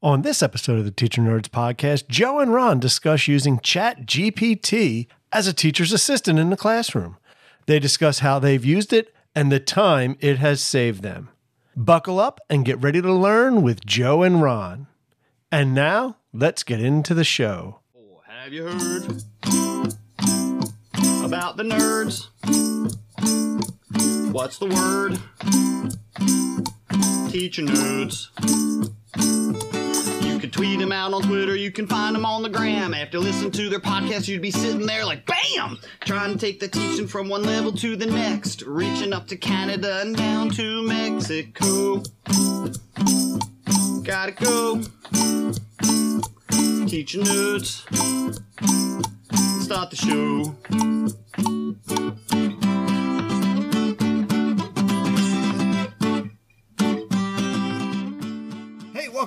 On this episode of the Teacher Nerdz podcast, Joe and Ron discuss using Chat GPT as a teacher's assistant in the classroom. They discuss how they've used it and the time it has saved them. Buckle up and get ready to learn with Joe and Ron. And now, let's get into the show. Have you heard about the nerds? What's the word? Teacher nerds. You can tweet them out on Twitter, you can find them on the gram. After listening to their podcast, you'd be sitting there like BAM! Trying to take the teaching from one level to the next, reaching up to Canada and down to Mexico. Gotta go. Teaching nerds. Start the show.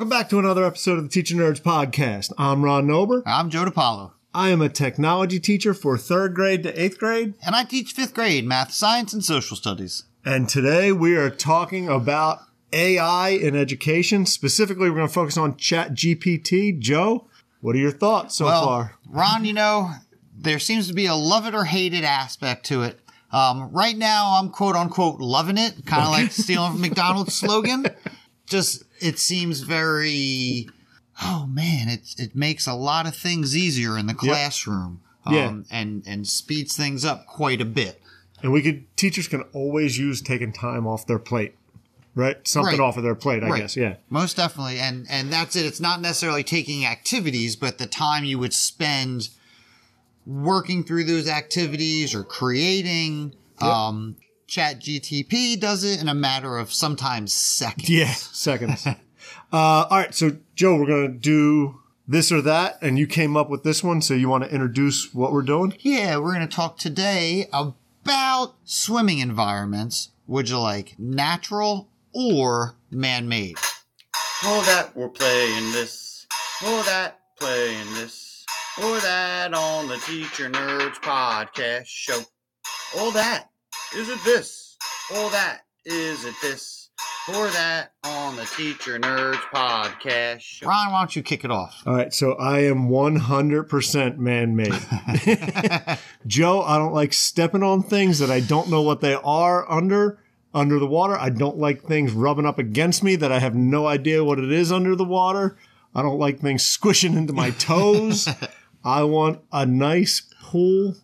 Welcome back to another episode of the Teacher Nerdz podcast. I'm Ron Nober. I'm Joe DiPaolo, I am a technology teacher for third grade to eighth grade. and I teach fifth grade math, science, and social studies. And today we are talking about AI in education. Specifically, we're going to focus on Chat GPT. Joe, what are your thoughts so Well, far? Ron, you know, there seems to be a love it or hate it aspect to it. Um, right now, I'm quote unquote loving it, kind of like stealing from McDonald's slogan. Just, it seems very, oh man, it, it makes a lot of things easier in the classroom. Um, Yeah. and, and speeds things up quite a bit. And we could teachers can always use taking time off their plate, right? Something Right. off of their plate, I Right. guess. Yeah. Most definitely. And and that's it. It's not necessarily taking activities, but the time you would spend working through those activities or creating. Um Chat GTP does it in a matter of sometimes seconds. Yeah, seconds. uh, all right, so Joe, we're gonna do this or that, and you came up with this one, so you want to introduce what we're doing? Yeah, we're going to talk today about swimming environments. Would you like natural or man made? All that we're playing this. All that playing this. Or that on the Teacher Nerdz podcast show. All that. Is it this? or that. Is it this? Or that on the Teacher Nerdz podcast show. Ron, why don't you kick it off? All right, so I am 100% man made. Joe, I don't like stepping on things that I don't know what they are under under the water. I don't like things rubbing up against me that I have no idea what it is under the water. I don't like things squishing into my toes. I want a nice pool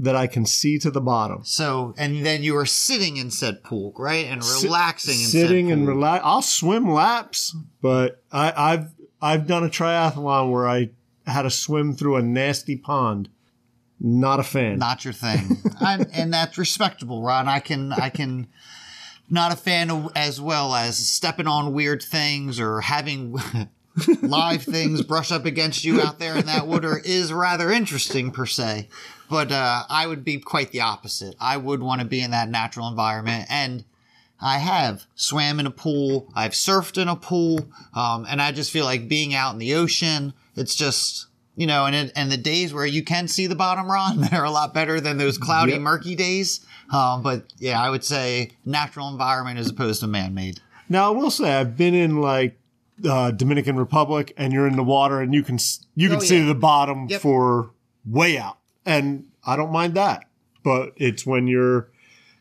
that I can see to the bottom. So, and then you are sitting in said pool, right, and relaxing in sitting and relax. I'll swim laps, but I, I've I've done a triathlon where I had to swim through a nasty pond. Not a fan. Not your thing, and, and that's respectable, Ron. I can, I can. Not a fan of, as well as stepping on weird things or having live things brush up against you out there in that water is rather interesting per se. But uh, I would be quite the opposite. I would want to be in that natural environment and. I have swam in a pool. I've surfed in a pool. Um, and I just feel like being out in the ocean, it's just, you know, and, it, and the days where you can see the bottom, Ron, they're a lot better than those cloudy, Yep. murky days. Um, but yeah, I would say natural environment as opposed to man-made. Now I will say I've been in like uh, Dominican Republic, and you're in the water, and you can you can Oh, see yeah. the bottom Yep. for way out, and I don't mind that. But it's when you're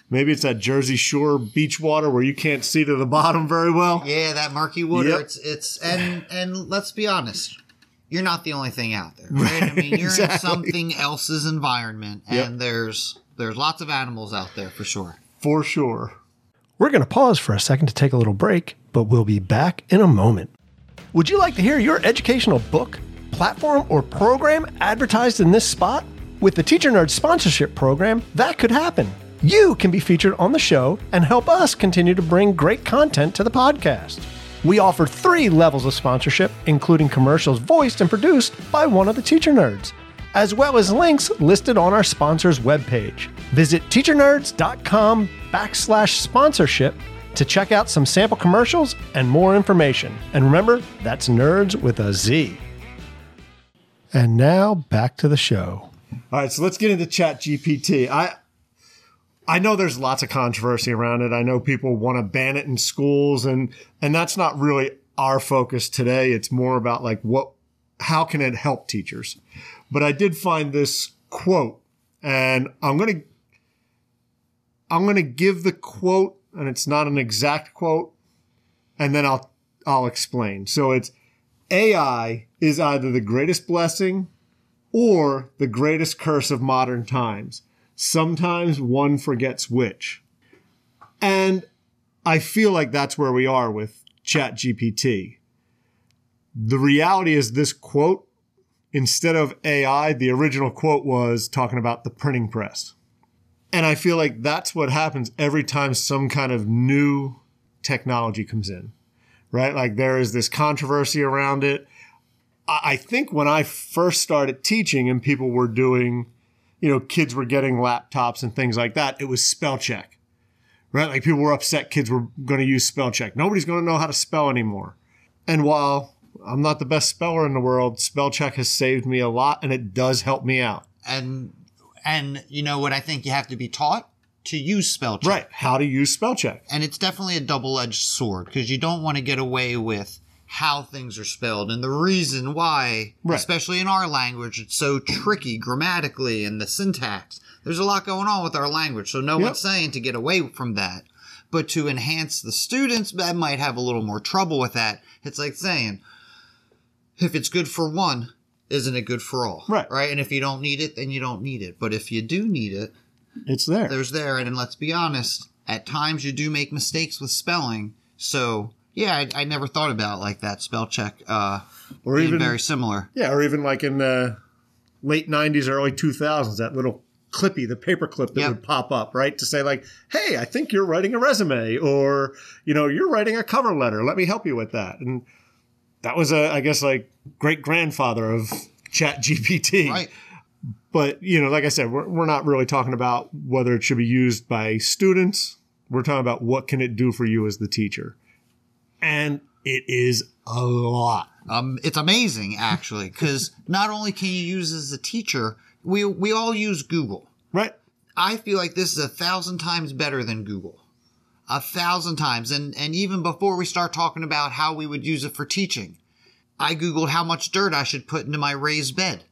maybe it's that Jersey Shore beach water where you can't see to the bottom very well. Yeah, that murky water. Yep. It's it's and and let's be honest, you're not the only thing out there, right? I mean, you're Exactly. in something else's environment, and Yep. there's there's lots of animals out there for sure. For sure. We're going to pause for a second to take a little break, but we'll be back in a moment. Would you like to hear your educational book, platform, or program advertised in this spot? With the Teacher Nerd sponsorship program, that could happen. You can be featured on the show and help us continue to bring great content to the podcast. We offer three levels of sponsorship, including commercials voiced and produced by one of the Teacher Nerds, as well as links listed on our sponsors webpage. Visit teachernerdz.com backslash sponsorship to check out some sample commercials and more information. And remember, that's nerds with a Z. And now back to the show. All right, so let's get into Chat GPT. I I know there's lots of controversy around it. I know people want to ban it in schools, and and that's not really our focus today. It's more about like what, how can it help teachers? But I did find this quote and I'm going to, I'm going to give the quote and it's not an exact quote and then I'll, I'll explain. So it's AI is either the greatest blessing or the greatest curse of modern times. Sometimes one forgets which. And I feel like that's where we are with ChatGPT. The reality is this quote, instead of AI, the original quote was talking about the printing press. And I feel like that's what happens every time some kind of new technology comes in, right? Like there is this controversy around it. I think when I first started teaching and people were doing, you know, kids were getting laptops and things like that, it was spell check, right? Like people were upset kids were going to use spell check. Nobody's going to know how to spell anymore. And while I'm not the best speller in the world, spell check has saved me a lot and it does help me out. And and you know what I think you have to be taught to use spell check. Right. How to use spell check. And it's definitely a double-edged sword because you don't want to get away with how things are spelled and the reason why, Right. especially in our language, it's so tricky grammatically and the syntax. There's a lot going on with our language, so no Yep. one's saying to get away from that. But to enhance the students that might have a little more trouble with that, it's like saying, if it's good for one, isn't it good for all? Right. Right. And if you don't need it, then you don't need it. But if you do need it, It's there. there's there. And let's be honest, at times you do make mistakes with spelling. So yeah, I, I never thought about like that. Spell check, uh, Or being even very similar. Yeah, or even like in the late '90s, early 2000s, that little clippy, the paper clip that Yep. would pop up, right, to say like, "Hey, I think you're writing a resume," or you know, "You're writing a cover letter. Let me help you with that." And that was a, I guess, like great grandfather of Chat GPT. Right. But you know, like I said, we're, we're not really talking about whether it should be used by students. We're talking about what can it do for you as the teacher, and it is a lot. Um, it's amazing actually, because not only can you use as a teacher, we we all use Google. Right. I feel like this is a thousand times better than Google. A thousand times. And and even before we start talking about how we would use it for teaching, I Googled how much dirt I should put into my raised bed.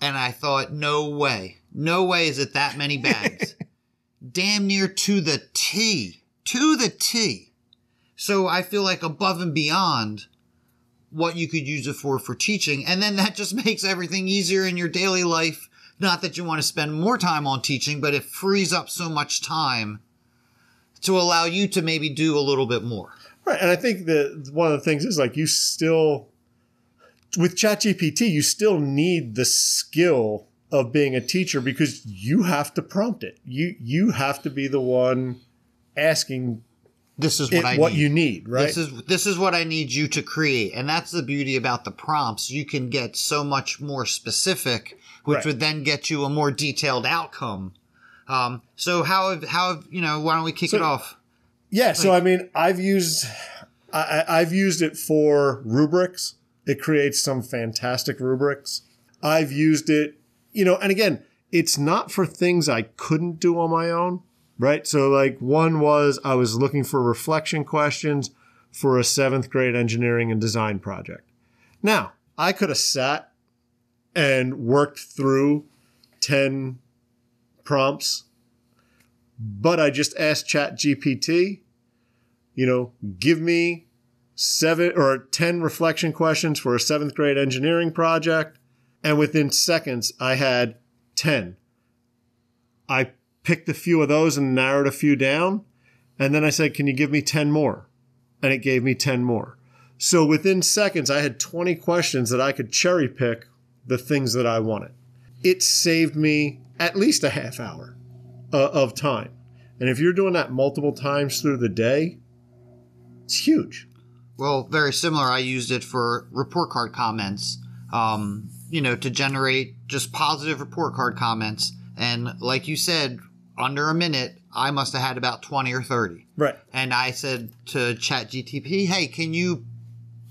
And I thought, no way. No way is it that many bags. Damn near to the T. To the T. So I feel like above and beyond what you could use it for for teaching. And then that just makes everything easier in your daily life. Not that you want to spend more time on teaching, but it frees up so much time to allow you to maybe do a little bit more. Right. And I think that one of the things is like you still, with ChatGPT, you still need the skill of being a teacher because you have to prompt it. You you have to be the one asking This is it what I what need. you need, right? This is this is what I need you to create, and that's the beauty about the prompts. You can get so much more specific, which Right. would then get you a more detailed outcome. Um, so how have, how have, you know? Why don't we kick So- it off? yeah. So I mean, I've used I- I've used it for rubrics. It creates some fantastic rubrics. I've used it, you know, and again, it's not for things I couldn't do on my own, right? So, like, one was I was looking for reflection questions for a seventh grade engineering and design project. Now, I could have sat and worked through 10 prompts, but I just asked Chat GPT, you know, give me seven or 10 reflection questions for a seventh grade engineering project. And within seconds, I had 10. I picked a few of those and narrowed a few down. And then I said, Can you give me 10 more? And it gave me 10 more. So within seconds, I had 20 questions that I could cherry pick the things that I wanted. It saved me at least a half hour uh, of time. And if you're doing that multiple times through the day, it's huge. Well, very similar. I used it for report card comments, um, you know, to generate just positive report card comments. And like you said, under a minute, I must have had about 20 or 30. Right. And I said to ChatGTP, hey, can you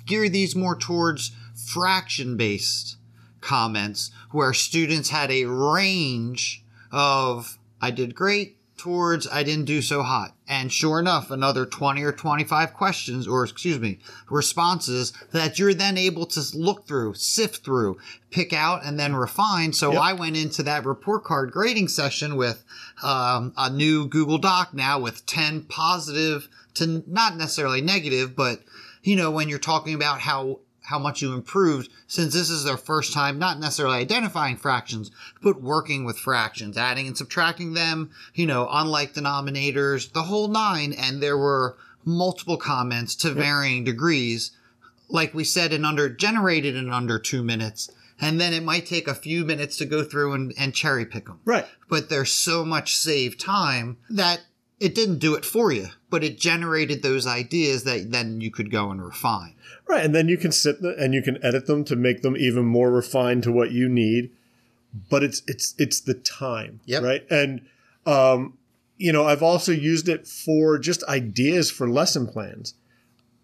gear these more towards fraction based comments where students had a range of I did great, towards I didn't do so hot. And sure enough, another 20 or 25 questions, or excuse me, responses that you're then able to look through, sift through, pick out, and then refine. So Yep. I went into that report card grading session with um, a new Google Doc now with 10 positive to not necessarily negative, but you know, when you're talking about how how much you improved since this is their first time not necessarily identifying fractions but working with fractions adding and subtracting them you know unlike denominators the whole nine. And there were multiple comments to varying degrees like we said in under generated in under two minutes. And then it might take a few minutes to go through and, and cherry pick them Right. but there's so much saved time that it didn't do it for you, but it generated those ideas that then you could go and refine. Right. And then you can sit and you can edit them to make them even more refined to what you need. But it's it's it's the time. Yep. Right. And um, you know, I've also used it for just ideas for lesson plans.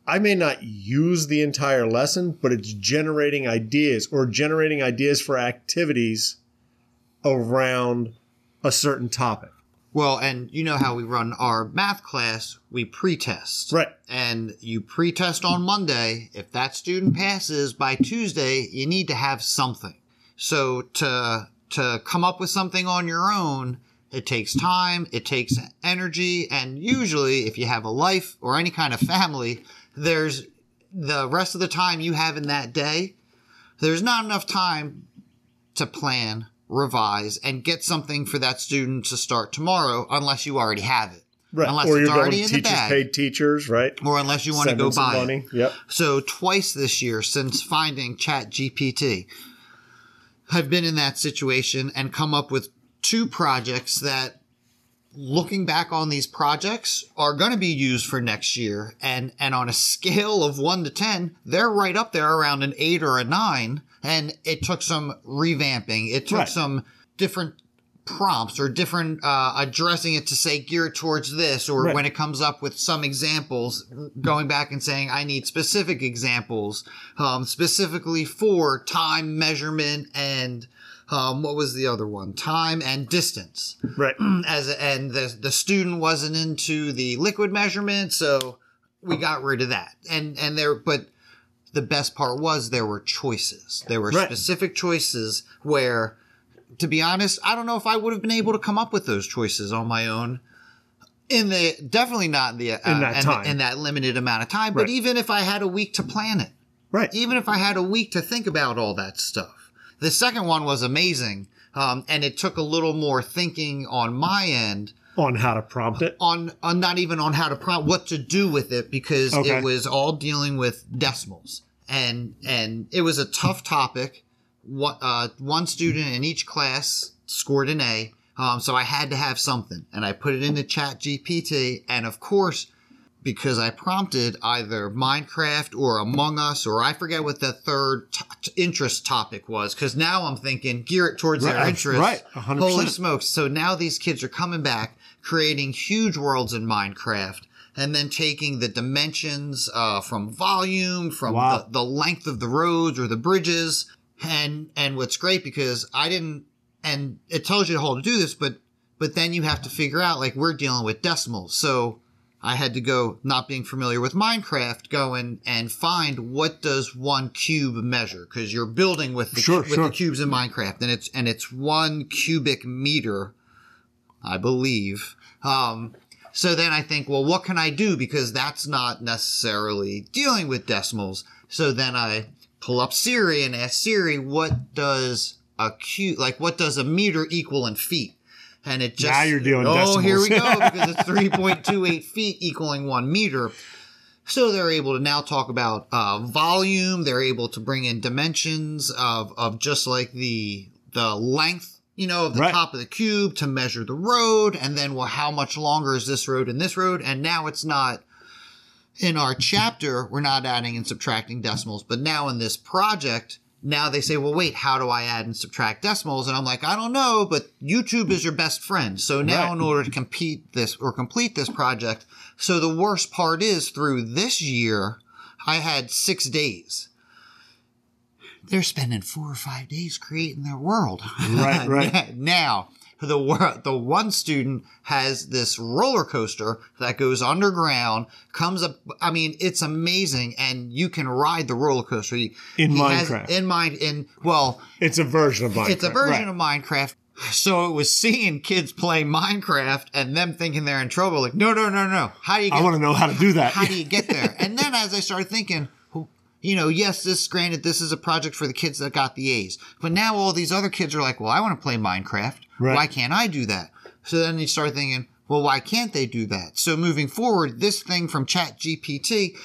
I may not use the entire lesson, but it's generating ideas or generating ideas for activities around a certain topic. Well, and you know how we run our math class, we pre-test. Right. And you pre-test on Monday. If that student passes by Tuesday, you need to have something. So to to come up with something on your own, it takes time, it takes energy, and usually if you have a life or any kind of family, there's the rest of the time you have in that day, there's not enough time to plan, revise, and get something for that student to start tomorrow unless you already have it. Right. Unless or it's you're going already to in the teachers bag. paid teachers, right? Or unless you want to go buy it. Yep. So twice this year since finding Chat GPT, I've been in that situation and come up with two projects that looking back on these projects are going to be used for next year and and on a scale of 1 to 10 they're right up there around an 8 or a 9 and it took some revamping it took Right. some different prompts or different uh, addressing it to say geared towards this or Right. when it comes up with some examples going back and saying i need specific examples um, specifically for time measurement and um, what was the other one time and distance Right. as and the the student wasn't into the liquid measurement, so we got rid of that. And and there, but the best part was there were choices. There were Right. specific choices where, to be honest, I don't know if I would have been able to come up with those choices on my own. In the definitely not in the uh, In that time. in that limited amount of time, but even if I had a week to plan it, Right. even if I had a week to think about all that stuff. The second one was amazing, um, and it took a little more thinking on my end On how to prompt it. on, on not even on how to prompt what to do with it because Okay. it was all dealing with decimals and and it was a tough topic. What uh, one student in each class scored an A, um, so I had to have something, and I put it into Chat GPT, and of course. Because I prompted either Minecraft or Among Us, or I forget what the third t- t- interest topic was. Because now I'm thinking gear it towards their Right, interest. right, 100%. Holy smokes. So now these kids are coming back, creating huge worlds in Minecraft, and then taking the dimensions uh, from volume, from Wow. the, the length of the roads or the bridges. And and what's great because I didn't and it tells you how to do this, but but then you have to figure out like we're dealing with decimals. So I had to go, not being familiar with Minecraft, go and, and find what does one cube measure because you're building with the, Sure, with sure. the cubes in Minecraft, and it's and it's one cubic meter, I believe. Um, so then I think, well, what can I do because that's not necessarily dealing with decimals. So then I pull up Siri and ask Siri, what does a cube like? What does a meter equal in feet? And it just Now you're doing oh here we go because it's 3.28 feet equaling one meter. So they're able to now talk about uh, volume. They're able to bring in dimensions of, of just like the the length, you know, of the Right. top of the cube to measure the road, and then well, how much longer is this road and this road? And now it's not in our chapter. We're not adding and subtracting decimals, but now in this project. Now they say, well, wait, how do I add and subtract decimals? And I'm like, I don't know, but YouTube is your best friend. So now Right. in order to compete this or complete this project, so the worst part is through this year, I had six days. they're spending four or five days creating their world. Right, right. now, the the one student has this roller coaster that goes underground, comes up. I mean, it's amazing, and you can ride the roller coaster He- In he has- Minecraft. in mind, in well, It's a version of Minecraft. it's a version right. of Minecraft. So it was seeing kids play Minecraft and them thinking they're in trouble. Like, no, no, no, no. How do you I want to know how to do that. how do you get there? and then as I started thinking, you know, yes, this granted this is a project for the kids that got the A's, but now all these other kids are like, well, I want to play Minecraft. Right. Why can't I do that? So then you start thinking, well, why can't they do that? So moving forward, this thing from ChatGPT,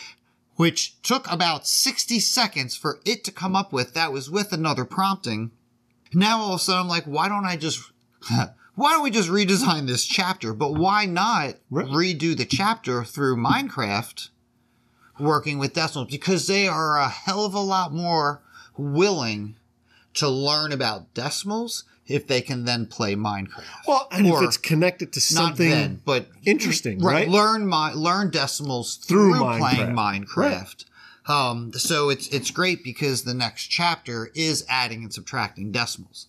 which took about 60 seconds for it to come up with, that was with another prompting. Now all of a sudden I'm like, why don't I just, why don't we just redesign this chapter? But why not redo the chapter through Minecraft working with decimals? Because they are a hell of a lot more willing to learn about decimals if they can then play Minecraft. well, and Or if it's connected to Not something then, but interesting, right? right? Learn my learn decimals Through through, playing Minecraft. Minecraft. Um, so it's it's great because the next chapter is adding and subtracting decimals,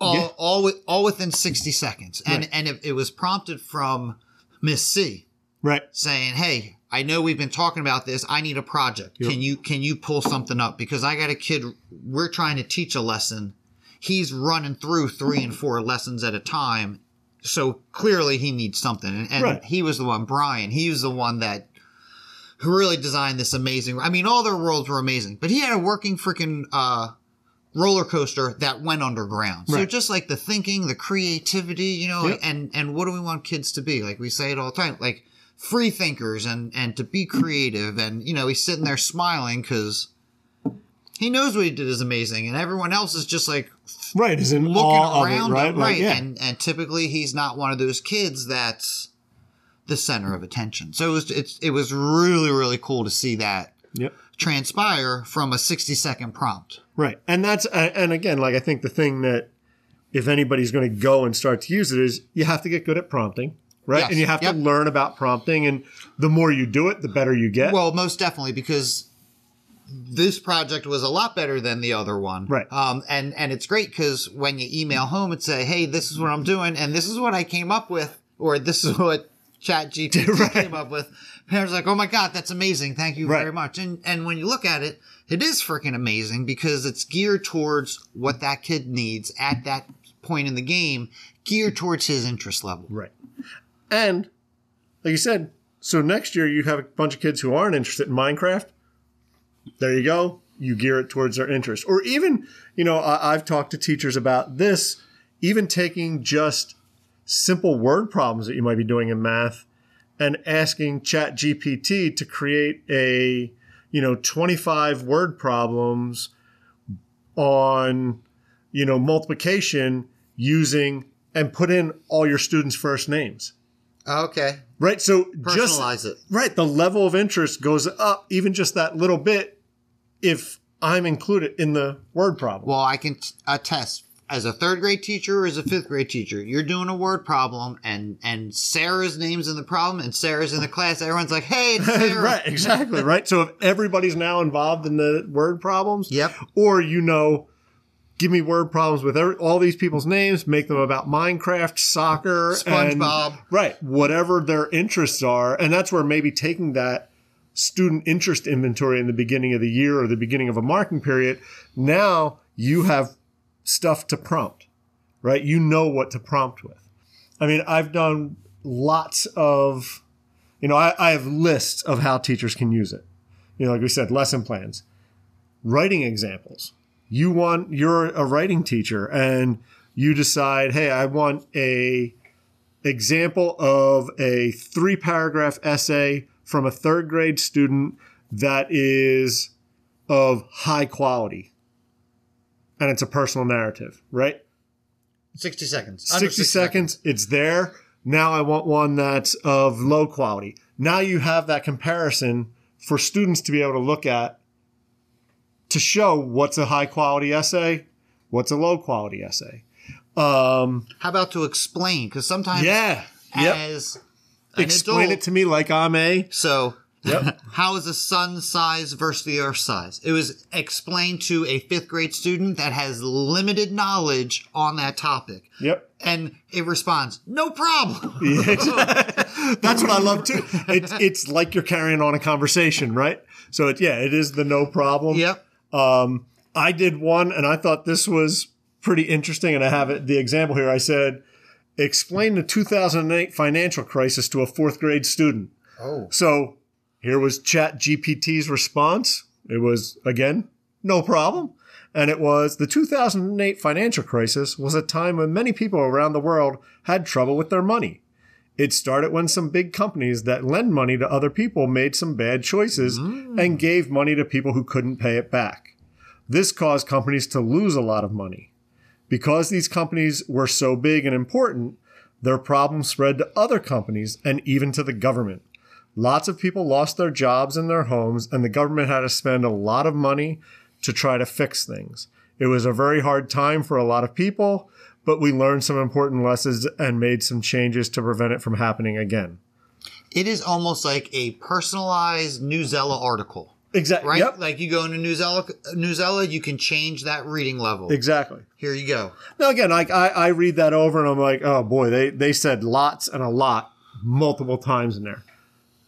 all Yeah. all, with, all within sixty seconds, and Right. and it, it was prompted from Miss C right. saying, "Hey, I know we've been talking about this. I need a project. Yep. Can you can you pull something up because I got a kid. We're trying to teach a lesson. He's running through three and four lessons at a time. So clearly he needs something. And, and Right. he was the one, Brian. He was the one that who really designed this amazing. I mean, all their worlds were amazing, but he had a working freaking uh, roller coaster that went underground. So just like the thinking, the creativity, you know, Yep. and and what do we want kids to be? Like we say it all the time, like free thinkers and and to be creative. And you know, he's sitting there smiling because he knows what he did is amazing, and everyone else is just like Right. Is in looking awe around of it, right? him, Like, right? yeah. And and typically he's not one of those kids that's the center of attention. So it was it's it was really really cool to see that yep. transpire from a 60 second prompt. Right. And that's, uh, and again, like I think the thing that if anybody's going to go and start to use it is you have to get good at prompting, right? Yes. And you have Yep. to learn about prompting. And the more you do it, the better you get. Well, most definitely because this project was a lot better than the other one. Right. Um, and, and it's great because when you email home and say, Hey, this is what I'm doing and this is what I came up with, or this is what chat GPT Right. came up with. Parents are like, Oh my God, that's amazing. Thank you Right. very much. And, and when you look at it, it is freaking amazing because it's geared towards what that kid needs at that point in the game, geared towards his interest level. Right. And like you said, so next year you have a bunch of kids who aren't interested in Minecraft. There you go. You gear it towards their interest. Or even, you know, I, I've talked to teachers about this, even taking just simple word problems that you might be doing in math and asking Chat GPT to create a, you know, 25 word problems on, you know, multiplication using and put in all your students' first names. Okay. Right. So just Personalize it. right, the level of interest goes up even just that little bit if I'm included in the word problem. Well, I can attest uh, as a third grade teacher or as a fifth grade teacher, you're doing a word problem and and Sarah's name's in the problem and Sarah's in the class. Everyone's like, "Hey, it's Sarah." right, exactly, right. So if everybody's now involved in the word problems, Yep. or you know, give me word problems with every, all these people's names, make them about Minecraft, soccer, and- SpongeBob. right? Whatever their interests are, and that's where maybe taking that student interest inventory in the beginning of the year or the beginning of a marking period, now you have stuff to prompt, right? You know what to prompt with. I mean, I've done lots of, you know, I, I have lists of how teachers can use it. You know, like we said, lesson plans, writing examples. You want, you're a writing teacher and you decide, hey, I want a example of a three paragraph essay from a third grade student that is of high quality. And it's a personal narrative, right? 60 seconds. Under 60 seconds, it's there. Now I want one that's of low quality. Now you have that comparison for students to be able to look at to show what's a high quality essay, what's a low quality essay. Um, How about to explain? Because sometimes, yeah. Yep. as an Explain adult, it to me like I'm a. So Yep. How is the sun size versus the earth size? It was explained to a fifth grade student that has limited knowledge on that topic. Yep. And it responds, no problem. That's what I love too. It's it's like you're carrying on a conversation, right? So it, yeah, it is the no problem. yep. Um, I did one, and I thought this was pretty interesting, and I have it. The example here. I said, explain the 2008 financial crisis to a fourth grade student. Oh. So here was Chat GPT's response. It was again, no problem. And it was the 2008 financial crisis was a time when many people around the world had trouble with their money. It started when some big companies that lend money to other people made some bad choices and mm. gave money to people who couldn't pay it back. This caused companies to lose a lot of money. Because these companies were so big and important, their problems spread to other companies and even to the government. Lots of people lost their jobs and their homes, and the government had to spend a lot of money to try to fix things. It was a very hard time for a lot of people, but we learned some important lessons and made some changes to prevent it from happening again. It is almost like a personalized Newsella article, Exactly. right? Yep. Like you go into Newsella, Newsella, you can change that reading level. Exactly. Here you go. Now again, like I, I read that over and I'm like, oh boy, they they said lots and a lot multiple times in there.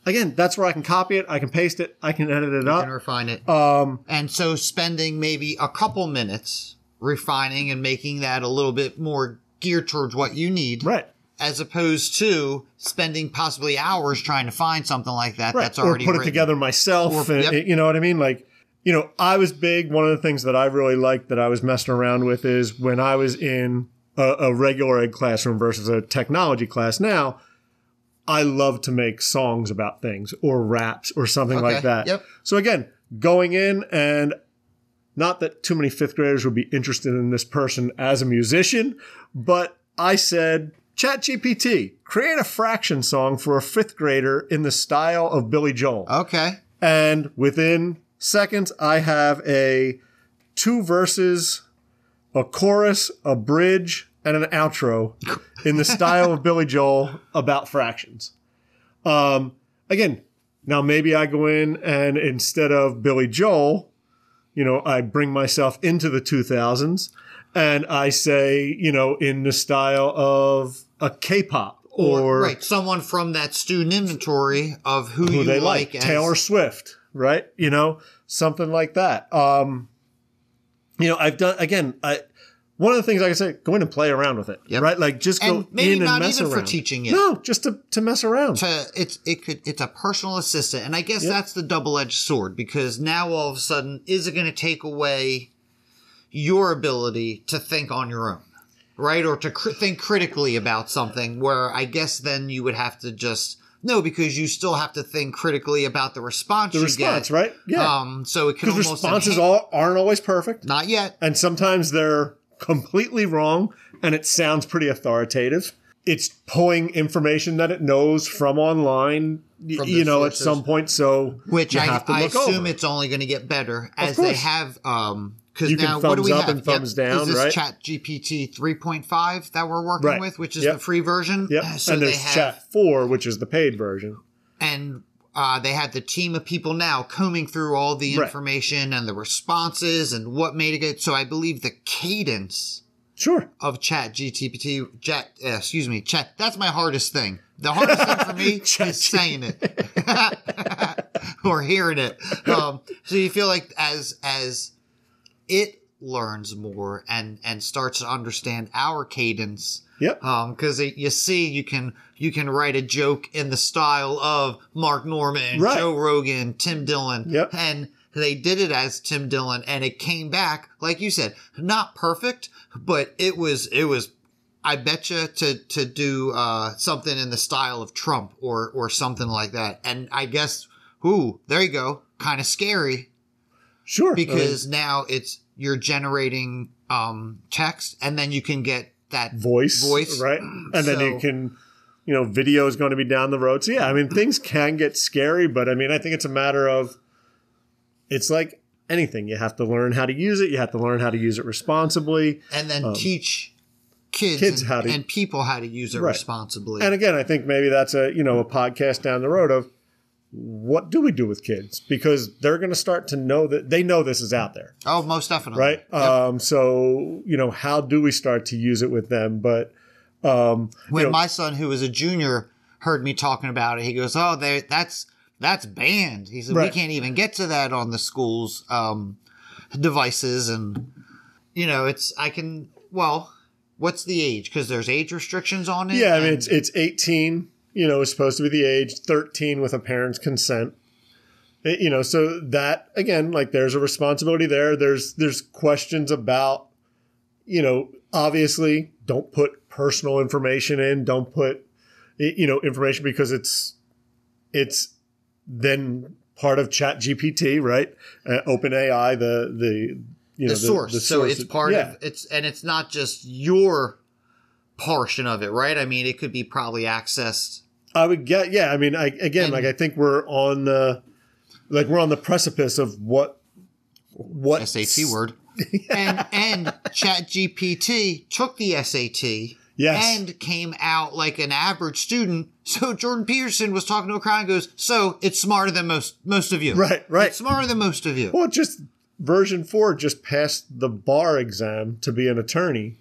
Again, that's where I can copy it, I can paste it, I can edit it and up. refine it. Um, And so spending maybe a couple minutes refining and making that a little bit more geared towards what you need. right. As opposed to spending possibly hours trying to find something like that Right. that's or already put it together myself. Or- and, yep. You know what I mean? Like, you know, I was big. One of the things that I really liked that I was messing around with is when I was in a, a regular ed classroom versus a technology class now, I love to make songs about things or raps or something like that. yep. So again, going in and not that too many fifth graders would be interested in this person as a musician, but I said, ChatGPT, create a fraction song for a fifth grader in the style of Billy Joel. Okay. And within seconds, I have a two verses, a chorus, a bridge, and an outro in the style of Billy Joel about fractions. Um, again, now maybe I go in and instead of Billy Joel, you know, I bring myself into the 2000s and I say, you know, in the style of a K-pop or, right, someone from that student inventory of who, who you they like, like, as- Taylor Swift, right? You know, something like that. Um, you know, I've done again. I one of the things like I say, go in and play around with it, Yep. right? Like just go And maybe in and not mess even for around. teaching it. No, just to to mess around. to it's it could it's a personal assistant and i guess Yep. that's the double-edged sword because now all of a sudden is it going to take away your ability to think on your own right or to cr- think critically about something where i guess then you would have to just no because you still have to think critically about the response the you response, get right? Yeah, um so it can because almost responses enhance- all aren't always perfect, not yet and sometimes they're completely wrong, and it sounds pretty authoritative. It's pulling information that it knows from online, From you know, sources. at some point. So which you I, have to I assume over. it's only going to get better as they have um because You can now what do thumbs we up have and thumbs down, is this right? chat gpt 3.5 that we're working Right. with which is Yep. the free version Yep. so and they there's have Chat Four, which is the paid version. and uh, they have the team of people now combing through all the Right. information and the responses and what made it good. So i believe the cadence Sure. of chat gtpt chat uh, excuse me chat that's my hardest thing. The hardest thing for me Chat is saying it. Or hearing it. Um, so you feel like as as it learns more and and starts to understand our cadence Yep. um because you see you can you can write a joke in the style of mark norman Right. joe rogan tim dillon Yep. and they did it as tim dillon and it came back like you said not perfect but it was it was i bet you to to do uh something in the style of trump or or something like that and i guess ooh there you go kind of scary Sure. I mean, because now it's you're generating um text and then you can get that voice, voice. right? And then you can, you know, video is going to be down the road. So yeah, I mean, things can get scary, but I mean, I think it's a matter of, it's like anything. You have to learn how to use it. You have to learn how to use it responsibly. and then teach kids, um, kids and, how to- and people how to use it Right. responsibly. And again, I think maybe that's a you know a podcast down the road of what do we do with kids? Because they're going to start to know that they know this is out there, Oh, most definitely. right? Yep. Um, so you know, how do we start to use it with them? But um, when you know, my son, who was a junior, heard me talking about it, he goes, "Oh, they, that's that's banned." He said, "We can't even get to that on the school's um, devices," and you know, it's I can well, what's the age? Because there's age restrictions on it. yeah, I mean, it's it's 18. You know, is supposed to be the age 13 with a parent's consent. Eh, You know, so that again, like, there's a responsibility there. There's there's questions about, you know, obviously, don't put personal information in. Don't put, you know, information because it's it's then part of Chat GPT, right? Uh, OpenAI, the the you know the source. so source it's that- part yeah. of it's and it's not just your portion of it, right? I mean, it could be probably accessed. I would get, yeah. I mean, I again, And- like I think we're on the, like we're on the precipice of what, what SAT word. and and Chat GPT took the SAT Yes. and came out like an average student. So Jordan Peterson was talking to a crowd and goes, So it's smarter than most most of you. Right, right. It's smarter than most of you. Well, just version four just passed the bar exam to be an attorney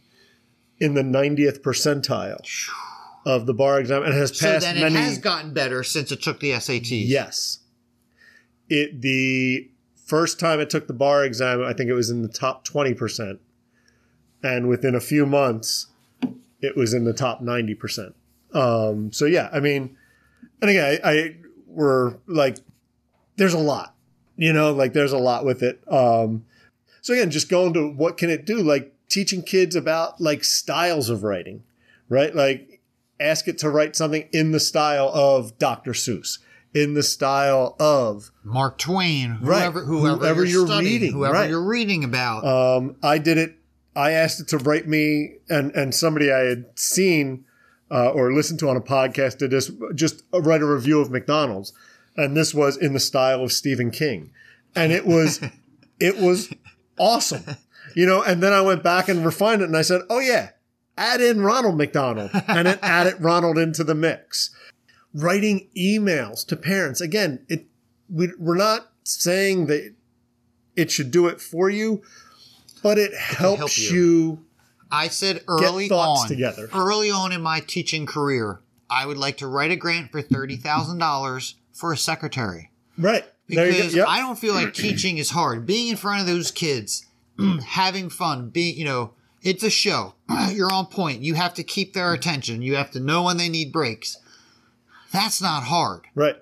in the 90th percentile of the bar exam and has passed So then it many. has gotten better since it took the SAT. yes. It the first time it took the bar exam, I think it was in the top 20%. And within a few months, it was in the top 90%. Um, so yeah, I mean, and again, I, I we're like, there's a lot, you know, like there's a lot with it. Um, so again, just going to what can it do? Like teaching kids about like styles of writing, right? Like ask it to write something in the style of Dr. Seuss, in the style of Mark Twain, Right. whoever, whoever, Whoever you're, you're studying, reading, whoever right. you're reading about. Um, I did it. I asked it to write me, and and somebody I had seen uh, or listened to on a podcast did this. Just write a review of McDonald's, and this was in the style of Stephen King, and it was it was awesome, you know. And then I went back and refined it, and I said, "Oh yeah, add in Ronald McDonald," and it added Ronald into the mix. Writing emails to parents again. It we, we're not saying that it should do it for you, but it helps help you. you. I said early on, together. early on in my teaching career, I would like to write a grant for thirty thousand dollars for a secretary Right. Because. Yep. I don't feel like teaching is hard. Being in front of those kids, having fun, being you know, it's a show. You're on point. You have to keep their mm-hmm. attention. You have to know when they need breaks. That's not hard. right.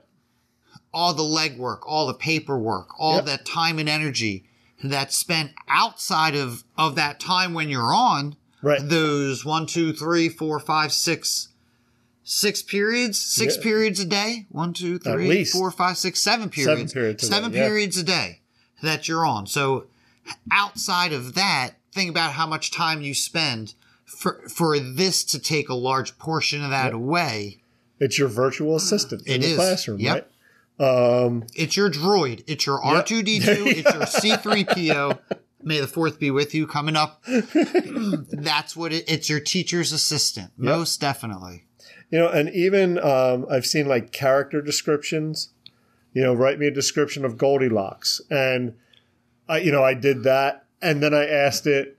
all the legwork, all the paperwork, all Yep. that time and energy that's spent outside of of that time when you're on Right. those one, two, three, four, five, six, six periods, six Yeah. periods a day. One, two, three, four, five, six, seven least. four, five, six, seven periods. periods a day, Seven yeah. periods a day that you're on. So outside of that, think about how much time you spend for for this to take a large portion of that away. It's your virtual assistant in It the is. classroom, Yep. right? Um, It's your droid. It's your Yep. R2D2. It's your C3PO. May the fourth be with you coming up. That's what it, it's your teacher's assistant. Most definitely. you know, and even um, I've seen like character descriptions. You know, write me a description of Goldilocks, and I, you know, I did that, and then I asked it,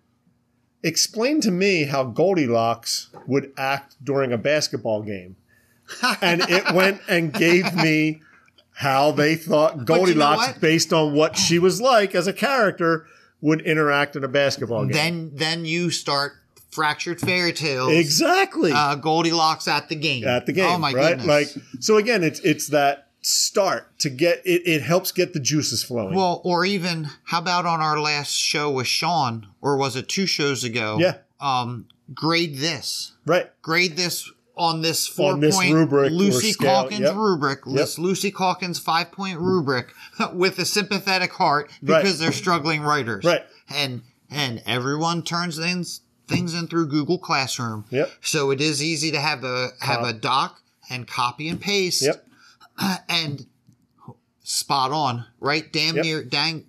explain to me how Goldilocks would act during a basketball game, and it went and gave me how they thought you know Goldilocks, based on what she was like as a character, would interact in a basketball game. Then then you start fractured fairy tales. exactly. Uh, Goldilocks at the game. at the game, Oh my right? goodness. Like so again, it's it's that start to get it. It helps get the juices flowing. well, or even how about on our last show with Sean, or was it two shows ago? Yeah. Um, grade this. right, grade this on this four On this point rubric Lucy Calkins yep. rubric, this Lucy Calkins five point rubric with a sympathetic heart Right. because they're struggling writers. Right. And and everyone turns things things in through Google Classroom. Yep. So it is easy to have a have a doc and copy and paste. Yep. And spot on, right? Damn Yep. near dang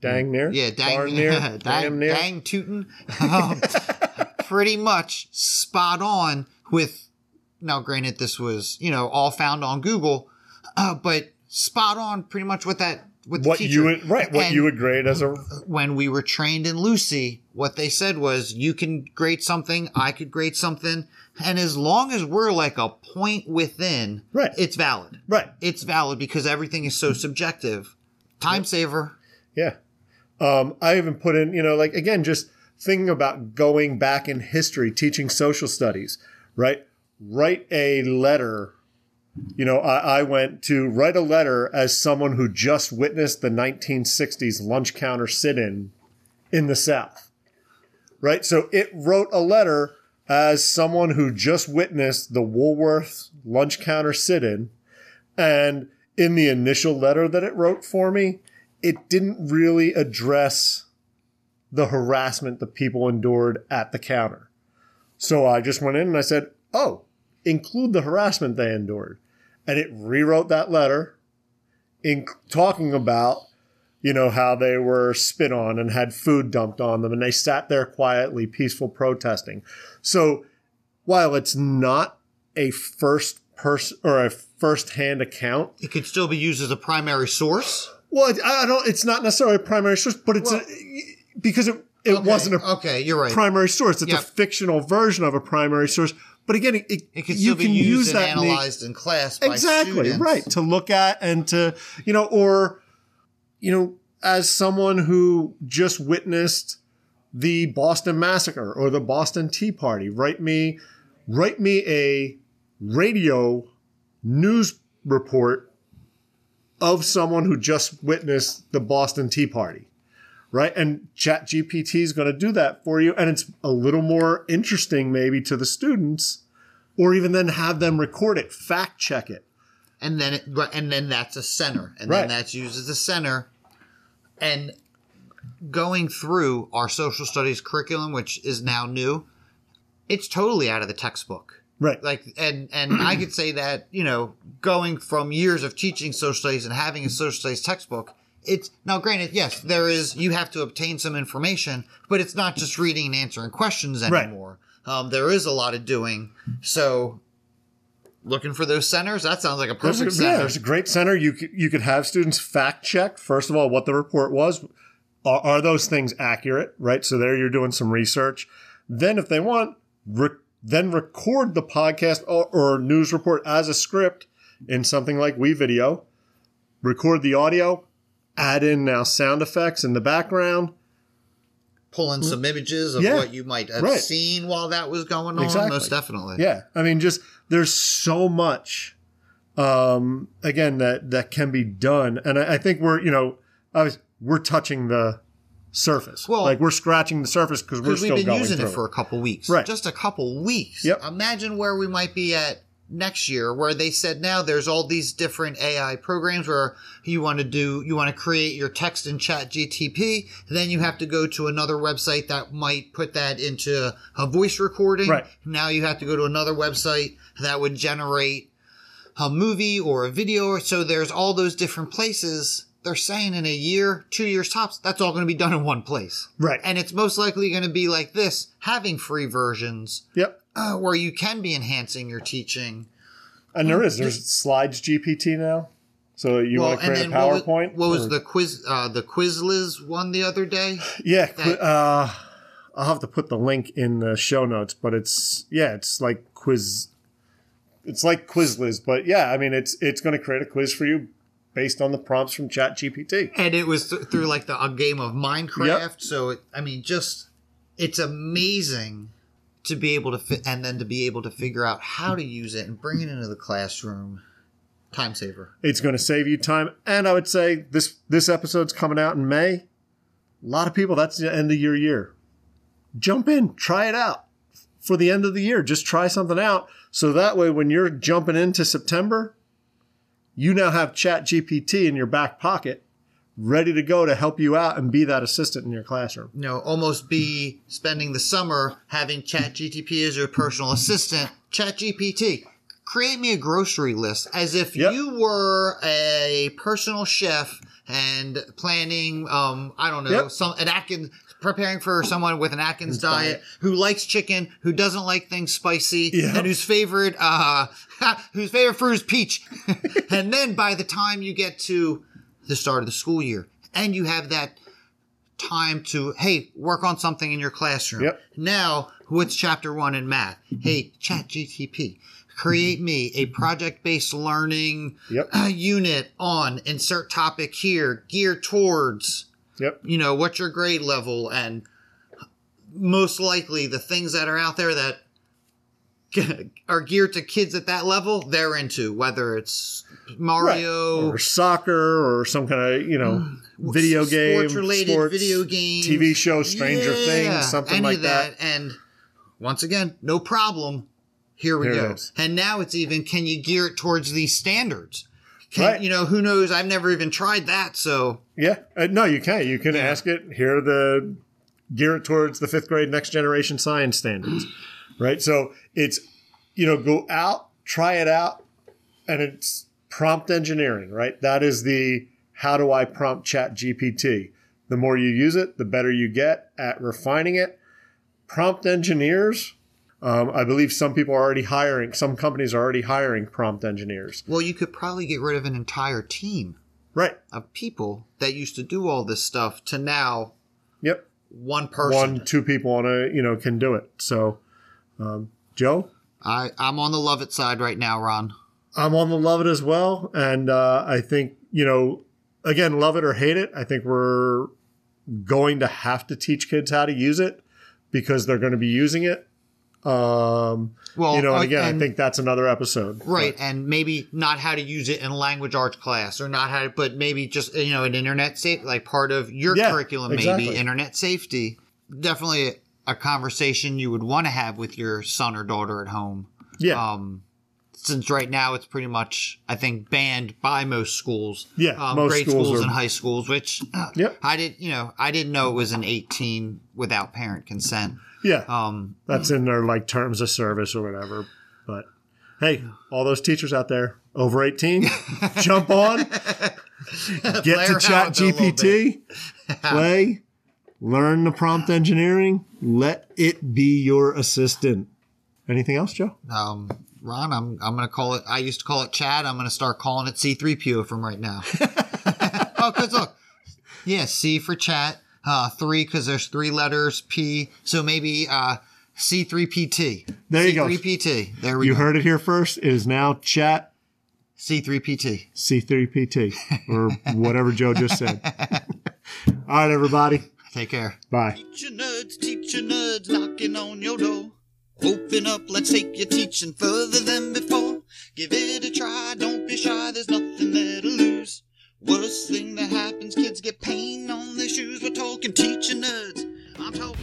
dang near, yeah, dang, darn near, dang, damn near. dang tootin'. Um, pretty much spot on with. Now, granted, this was you know all found on Google, uh, but spot on pretty much with that what the What you would right? What And you would grade as a when we were trained in Lucy, what they said was you can grade something, I could grade something, and as long as we're like a point within, Right. it's valid. right? It's valid because everything is so subjective. Time saver. Yeah. Um, I even put in, you know, like again, just thinking about going back in history, teaching social studies, right? Write a letter. You know, I, I went to write a letter as someone who just witnessed the 1960s lunch counter sit in in the South, right? So it wrote a letter as someone who just witnessed the Woolworth lunch counter sit in. And in the initial letter that it wrote for me, it didn't really address the harassment that people endured at the counter. So I just went in and I said, Oh, include the harassment they endured. And it rewrote that letter in talking about, you know, how they were spit on and had food dumped on them and they sat there quietly, peaceful protesting. So while it's not a first person or a first hand account, It could still be used as a primary source. well, it- I don't. It's not necessarily a primary source, but it's Well- a, because it it Okay, wasn't a okay. You're right. primary source. It's Yep. a fictional version of a primary source. But again, it, it could you still be can used use and that analyzed in class. By exactly students. right to look at and to you know, or you know, as someone who just witnessed the Boston Massacre or the Boston Tea Party, write me write me a radio news report of someone who just witnessed the Boston Tea Party. Right. And Chat GPT is going to do that for you. And it's a little more interesting, maybe, to the students, or even then have them record it, fact check it. and then it, and then that's a center, and Right. then that's used as a center. And going through our social studies curriculum, which is now new, it's totally out of the textbook. Right. Like, and and I could say that you know, going from years of teaching social studies and having a social studies textbook. It's now granted, yes, there is you have to obtain some information, but it's not just reading and answering questions Right. anymore. Um, there is a lot of doing. So, looking for those centers, that sounds like a There's a, perfect yeah, center. there's a great center. You could, you could have students fact check, first of all, what the report was. Are, are those things accurate? Right. So there you're doing some research. Then, if they want, re- then record the podcast or, or news report as a script in something like WeVideo. Record the audio, add in now sound effects in the background. pulling some images of Yeah, what you might have right. seen while that was going on. Exactly. Most definitely. Yeah, I mean, just there's so much, um, again that that can be done, and I, I think we're you know, I was, we're touching the surface. Well- like we're scratching the surface because we're Because we've still been using it for a couple weeks. Right. Just a couple weeks. Yep. Imagine where we might be at next year where they said now there's all these different AI programs where you want to do you want to create your text in chat GTP then you have to go to another website that might put that into a voice recording Right. now you have to go to another website that would generate a movie or a video so there's all those different places they're saying in a year two years tops that's all going to be done in one place Right. and it's most likely going to be like this having free versions Yep, uh, where you can be enhancing your teaching. and there is there's slides GPT now, so you want to create a what was, PowerPoint. what was the quiz? Uh, the Quizliz one the other day. yeah? qui- uh, I'll have to put the link in the show notes, but it's yeah, it's like quiz. It's like Quizliz, but yeah, I mean, it's it's going to create a quiz for you based on the prompts from Chat GPT. and it was th- through like the a game of Minecraft. Yep. So it, I mean, just it's amazing to be able to fit, and then to be able to figure out how to use it and bring it into the classroom. Time saver. It's going to save you time, and I would say this this episode's coming out in May. A lot of people, that's the end of your year. Jump in, try it out for the end of the year. Just try something out, so that way when you're jumping into September, you now have Chat GPT in your back pocket, ready to go to help you out and be that assistant in your classroom. You know, almost be spending the summer having Chat GTP as your personal assistant. Chat GPT, create me a grocery list as if Yep. you were a personal chef and planning. Um, I don't know, Yep. some an Atkins preparing for someone with an Atkins diet, diet. who likes chicken, who doesn't like things spicy, Yeah. and whose favorite uh whose favorite fruit is peach. and then by the time you get to the start of the school year, and you have that time to hey work on something in your classroom. Yep. Now, what's chapter one in math? Hey, Chat GTP. Create me a project-based learning Yep. uh, unit on insert topic here, geared towards Yep. you know what's your grade level? And most likely the things that are out there that are geared to kids at that level they're into whether it's mario Or soccer or some kind of, you know, mm. video game. sports related sports, video game, TV show, Stranger Yeah, Things, something like of that. and once again no problem. Here we Here go. and now it's even can you gear it towards these standards Right. you know who knows i've never even tried that so Yeah. Uh, no, you can. You can ask it. Here are the gear it towards the fifth grade next generation science standards. right. So it's, you know, go out, try it out, and it's prompt engineering, right? That is the how do I prompt chat GPT? The more you use it, the better you get at refining it. Prompt engineers, um, I believe some people are already hiring, some companies are already hiring prompt engineers. well you could probably get rid of an entire team Right. of people that used to do all this stuff to now Yep. one person. one two people on a you know can do it so um, joe I, I'm on the love it side right now, Ron. i'm on the love it as well and uh, i think you know again love it or hate it i think we're going to have to teach kids how to use it because they're going to be using it um, Well, you know uh, and again and- i think that's another episode Right, and maybe not how to use it in language arts class, or not how to, but maybe just you know an internet safe, like part of your Yeah, curriculum, exactly. maybe internet safety. Definitely a, conversation you would want to have with your son or daughter at home. yeah Um, since right now it's pretty much, I think, banned by most schools. Yeah, um, most grade schools schools, are- and high schools. Which uh, Yep. I did, you know, I didn't know it was an 18 without parent consent. Yeah Um, that's in their like terms of service or whatever but hey all those teachers out there over 18 jump on get to chat with it a little gpt play learn the prompt engineering let it be your assistant anything else joe um, Ron, I'm I'm gonna call it. I used to call it Chad. I'm gonna start calling it C3PO from right now. oh, cause look, yeah, C for chat. Uh, three because there's three letters. P. So maybe uh, C3PT. There you go. C3PT. There we go. you go. heard it here first it is now chat C3PT. c3pt or whatever joe just said all right everybody Take care. bye Teacher Nerdz, teacher nerdz knocking on your door. Open up, let's take your teaching further than before. Give it a try, don't be shy, there's nothing there to lose. Worst thing that happens, kids get pain on their shoes. We're talking teacher nerdz. Talking.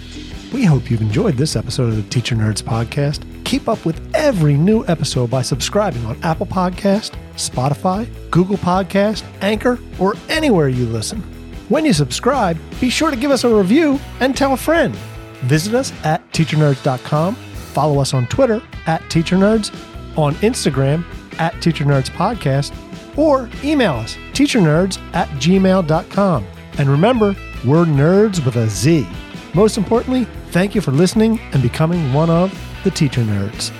We hope you've enjoyed this episode of the Teacher Nerdz Podcast. Keep up with every new episode by subscribing on Apple Podcast, Spotify, Google Podcast, Anchor, or anywhere you listen. When you subscribe, be sure to give us a review and tell a friend. Visit us at teachernerdz.com, follow us on Twitter at teachernerdz, on Instagram at teachernerdz podcast, or email us teachernerdz at gmail.com. And remember, we're nerds with a Z. Most importantly, thank you for listening and becoming one of the Teacher Nerdz.